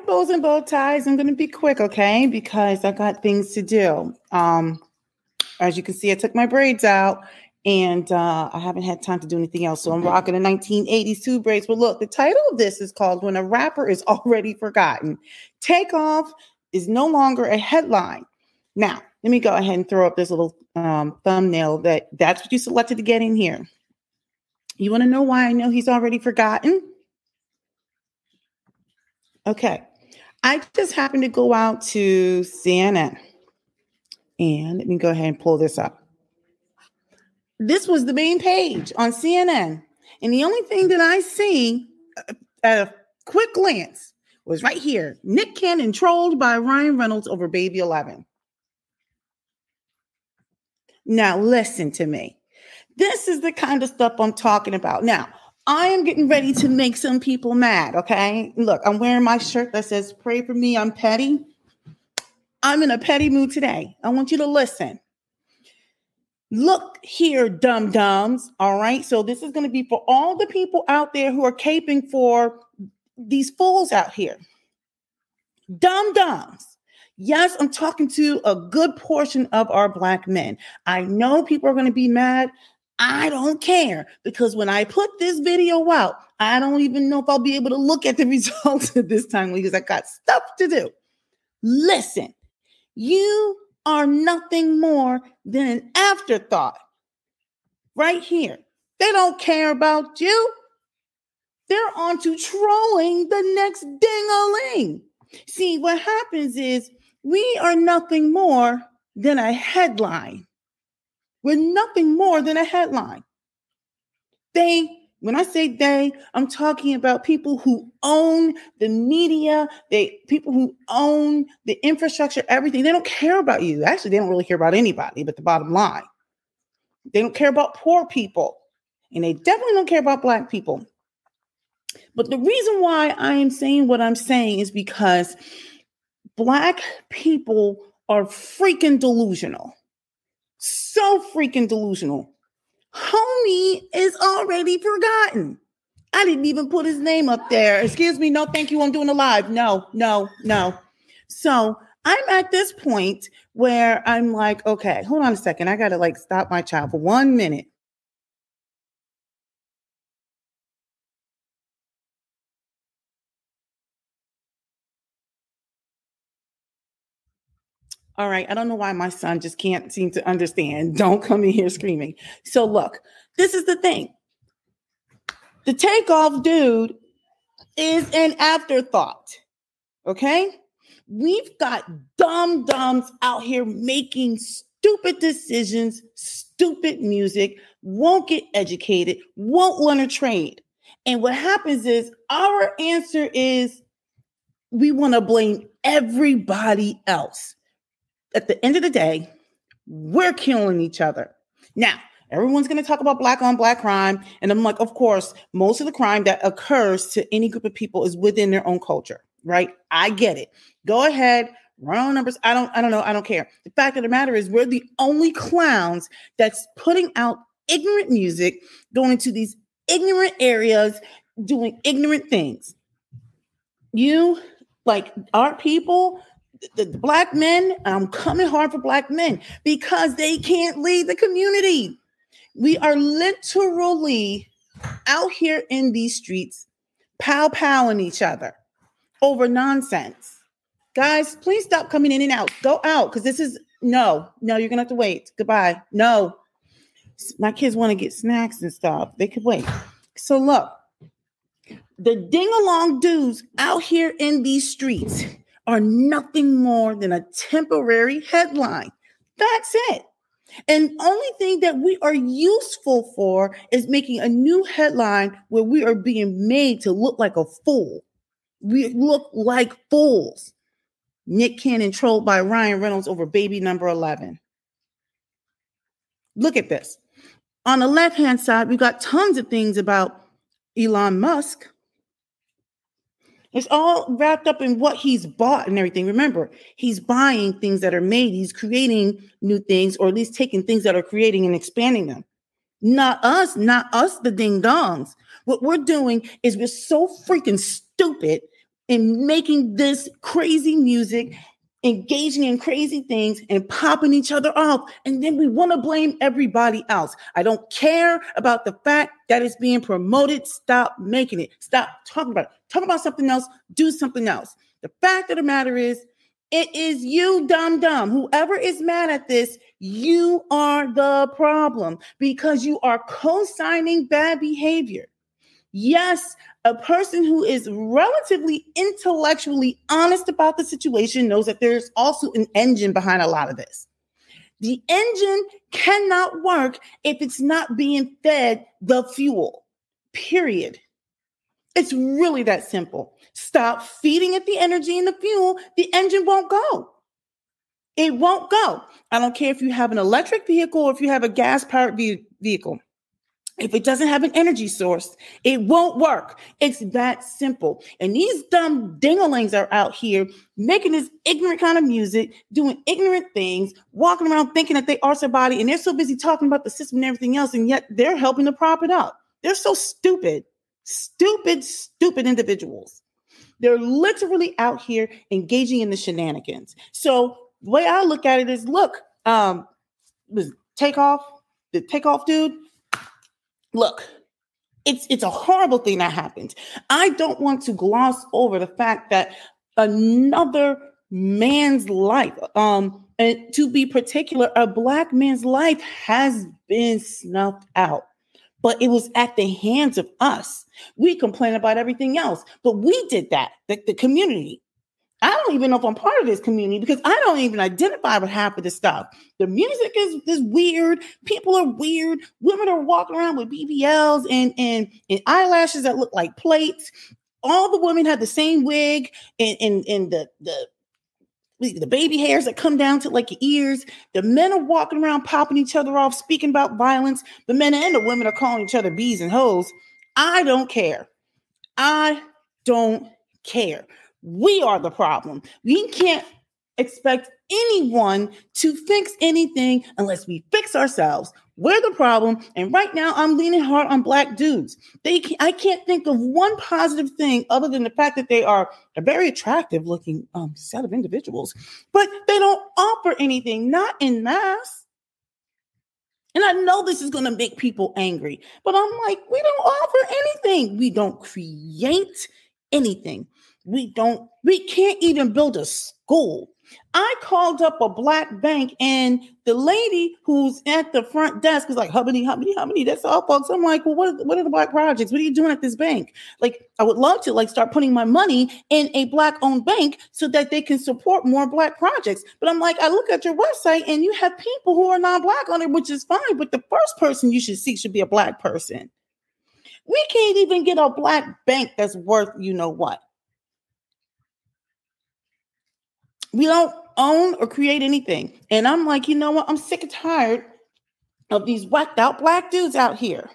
Right, bows and bow ties. I'm going to be quick, okay? Because I got things to do. Um, as you can see, I took my braids out and uh, I haven't had time to do anything else. So I'm rocking a 1980s two braids. But look, the title of this is called When a Rapper is Already Forgotten. Takeoff is no longer a headline. Now, let me go ahead and throw up this little um, thumbnail that that's what you selected to get in here. You want to know why I know he's already forgotten? Okay. I just happened to go out to CNN. And let me go ahead and pull this up. This was the main page on CNN. And the only thing that I see uh, at a quick glance was right here Nick Cannon trolled by Ryan Reynolds over Baby 11. Now, listen to me. This is the kind of stuff I'm talking about. Now, I am getting ready to make some people mad. Okay. Look, I'm wearing my shirt that says, Pray for me, I'm petty. I'm in a petty mood today. I want you to listen. Look here, dum dums. All right. So, this is going to be for all the people out there who are caping for these fools out here. Dum dums. Yes, I'm talking to a good portion of our Black men. I know people are going to be mad. I don't care because when I put this video out, I don't even know if I'll be able to look at the results at this time because I got stuff to do. Listen, you are nothing more than an afterthought right here. They don't care about you. They're on to trolling the next ding-a-ling. See, what happens is we are nothing more than a headline. We're nothing more than a headline. They, when I say they, I'm talking about people who own the media, they people who own the infrastructure, everything. They don't care about you. Actually, they don't really care about anybody, but the bottom line. They don't care about poor people, and they definitely don't care about black people. But the reason why I am saying what I'm saying is because black people are freaking delusional so freaking delusional. Homie is already forgotten. I didn't even put his name up there. Excuse me. No, thank you. I'm doing a live. No, no, no. So I'm at this point where I'm like, okay, hold on a second. I got to like stop my child for one minute. All right. I don't know why my son just can't seem to understand. Don't come in here screaming. So, look, this is the thing the takeoff dude is an afterthought. Okay. We've got dumb dumbs out here making stupid decisions, stupid music, won't get educated, won't learn a trade. And what happens is our answer is we want to blame everybody else at the end of the day, we're killing each other. Now, everyone's going to talk about black on black crime. And I'm like, of course, most of the crime that occurs to any group of people is within their own culture, right? I get it. Go ahead, run numbers. I don't, I don't know. I don't care. The fact of the matter is we're the only clowns that's putting out ignorant music, going to these ignorant areas, doing ignorant things. You like our people the, black men, I'm coming hard for black men because they can't lead the community. We are literally out here in these streets, pow powing each other over nonsense. Guys, please stop coming in and out. Go out because this is no, no, you're gonna have to wait. Goodbye. No, my kids want to get snacks and stuff. They could wait. So, look, the ding along dudes out here in these streets are nothing more than a temporary headline. That's it. And only thing that we are useful for is making a new headline where we are being made to look like a fool. We look like fools. Nick Cannon trolled by Ryan Reynolds over baby number 11. Look at this. On the left hand side, we got tons of things about Elon Musk. It's all wrapped up in what he's bought and everything. Remember, he's buying things that are made, he's creating new things, or at least taking things that are creating and expanding them. Not us, not us, the ding dongs. What we're doing is we're so freaking stupid in making this crazy music, engaging in crazy things and popping each other off. And then we want to blame everybody else. I don't care about the fact that it's being promoted. Stop making it. Stop talking about it. Talk about something else. Do something else. The fact of the matter is, it is you, dumb dumb. Whoever is mad at this, you are the problem because you are co signing bad behavior. Yes, a person who is relatively intellectually honest about the situation knows that there's also an engine behind a lot of this. The engine cannot work if it's not being fed the fuel, period. It's really that simple. Stop feeding it the energy and the fuel, the engine won't go. It won't go. I don't care if you have an electric vehicle or if you have a gas powered vehicle. If it doesn't have an energy source, it won't work. It's that simple. And these dumb dinglings are out here making this ignorant kind of music, doing ignorant things, walking around thinking that they are somebody, and they're so busy talking about the system and everything else, and yet they're helping to prop it up. They're so stupid, stupid, stupid individuals. They're literally out here engaging in the shenanigans. So the way I look at it is, look, um, was takeoff, the takeoff dude. Look, it's it's a horrible thing that happened. I don't want to gloss over the fact that another man's life, um, and to be particular, a black man's life has been snuffed out but it was at the hands of us. We complain about everything else, but we did that, the, the community. I don't even know if I'm part of this community because I don't even identify with half of the stuff. The music is, is weird. People are weird. Women are walking around with BBLs and, and, and eyelashes that look like plates. All the women have the same wig and, and, and the, the the baby hairs that come down to like your ears. The men are walking around popping each other off, speaking about violence. The men and the women are calling each other bees and hoes. I don't care. I don't care. We are the problem. We can't expect anyone to fix anything unless we fix ourselves. We're the problem. And right now, I'm leaning hard on black dudes. They, I can't think of one positive thing other than the fact that they are a very attractive looking um, set of individuals, but they don't offer anything, not in mass. And I know this is going to make people angry, but I'm like, we don't offer anything. We don't create anything. We don't, we can't even build a school. I called up a black bank and the lady who's at the front desk was like, how many, how many, how many? That's all folks. I'm like, well, what are, what are the black projects? What are you doing at this bank? Like, I would love to like start putting my money in a black owned bank so that they can support more black projects. But I'm like, I look at your website and you have people who are non-black on it, which is fine. But the first person you should see should be a black person. We can't even get a black bank that's worth you know what. We don't own or create anything. And I'm like, you know what? I'm sick and tired of these whacked out black dudes out here.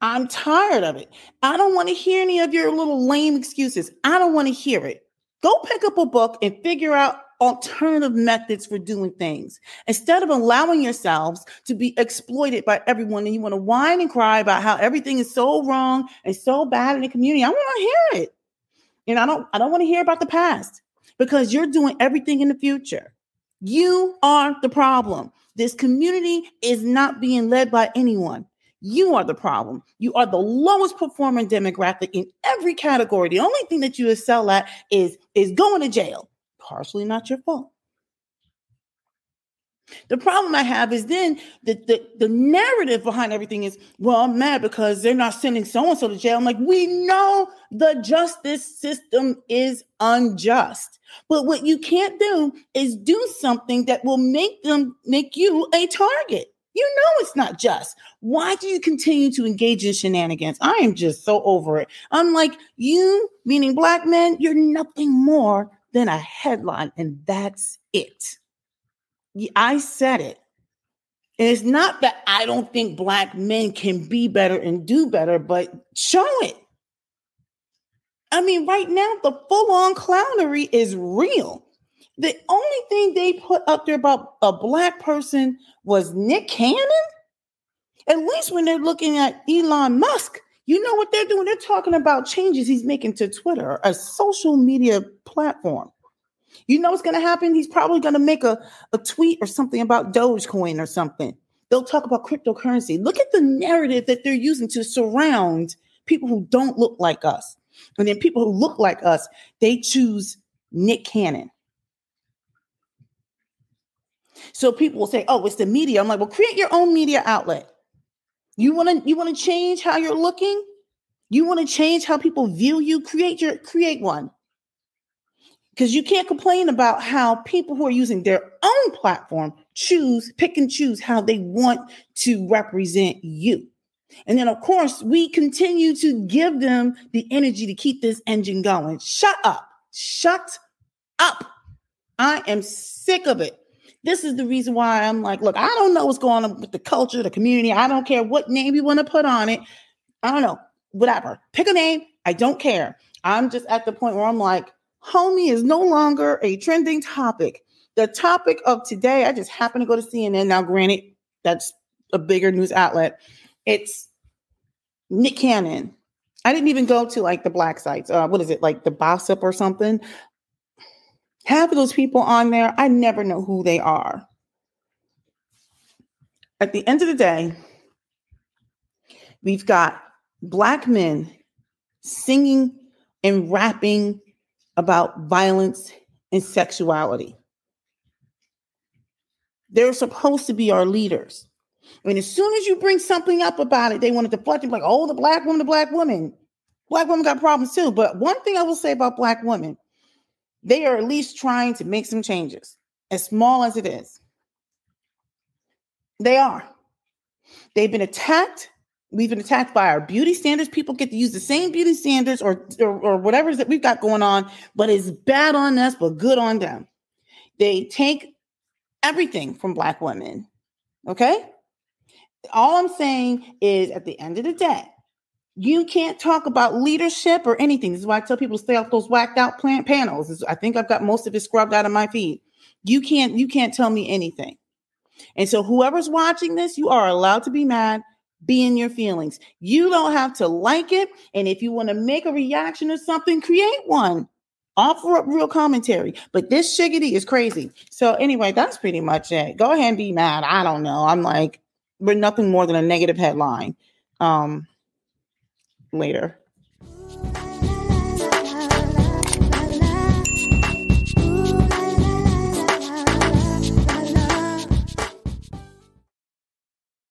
I'm tired of it. I don't want to hear any of your little lame excuses. I don't want to hear it. Go pick up a book and figure out alternative methods for doing things instead of allowing yourselves to be exploited by everyone and you want to whine and cry about how everything is so wrong and so bad in the community. I want to hear it. And I don't I don't want to hear about the past because you're doing everything in the future. You are the problem. This community is not being led by anyone. You are the problem. You are the lowest performing demographic in every category. The only thing that you excel at is, is going to jail. Partially not your fault. The problem I have is then the, the, the narrative behind everything is, well, I'm mad because they're not sending so and so to jail. I'm like, we know the justice system is unjust. But what you can't do is do something that will make them make you a target. You know it's not just. Why do you continue to engage in shenanigans? I am just so over it. I'm like, you, meaning black men, you're nothing more than a headline, and that's it. I said it. And it's not that I don't think black men can be better and do better, but show it. I mean, right now, the full on clownery is real. The only thing they put up there about a black person was Nick Cannon. At least when they're looking at Elon Musk, You know what they're doing? They're talking about changes he's making to Twitter, a social media platform. You know what's going to happen? He's probably going to make a, a tweet or something about Dogecoin or something. They'll talk about cryptocurrency. Look at the narrative that they're using to surround people who don't look like us. And then people who look like us, they choose Nick Cannon. So people will say, "Oh, it's the media." I'm like, "Well, create your own media outlet. You want to you want to change how you're looking? You want to change how people view you? Create your create one. Because you can't complain about how people who are using their own platform choose, pick and choose how they want to represent you. And then, of course, we continue to give them the energy to keep this engine going. Shut up. Shut up. I am sick of it. This is the reason why I'm like, look, I don't know what's going on with the culture, the community. I don't care what name you want to put on it. I don't know, whatever. Pick a name. I don't care. I'm just at the point where I'm like, homie is no longer a trending topic. The topic of today, I just happen to go to CNN. Now, granted, that's a bigger news outlet. It's Nick Cannon. I didn't even go to like the black sites. Uh, what is it, like the Bossip or something? Half of those people on there, I never know who they are. At the end of the day, we've got black men singing and rapping about violence and sexuality. They're supposed to be our leaders. And as soon as you bring something up about it, they want to deflect it like, oh, the black woman, the black woman. Black women got problems too. But one thing I will say about black women, they are at least trying to make some changes, as small as it is. They are. They've been attacked we've been attacked by our beauty standards. People get to use the same beauty standards or, or, or whatever that we've got going on, but it's bad on us, but good on them. They take everything from Black women. Okay. All I'm saying is at the end of the day, you can't talk about leadership or anything. This is why I tell people to stay off those whacked out plant panels. I think I've got most of it scrubbed out of my feed. You can't you can't tell me anything. And so whoever's watching this, you are allowed to be mad be in your feelings. You don't have to like it. And if you want to make a reaction or something, create one. Offer up real commentary. But this shiggity is crazy. So, anyway, that's pretty much it. Go ahead and be mad. I don't know. I'm like, we're nothing more than a negative headline. Um, later.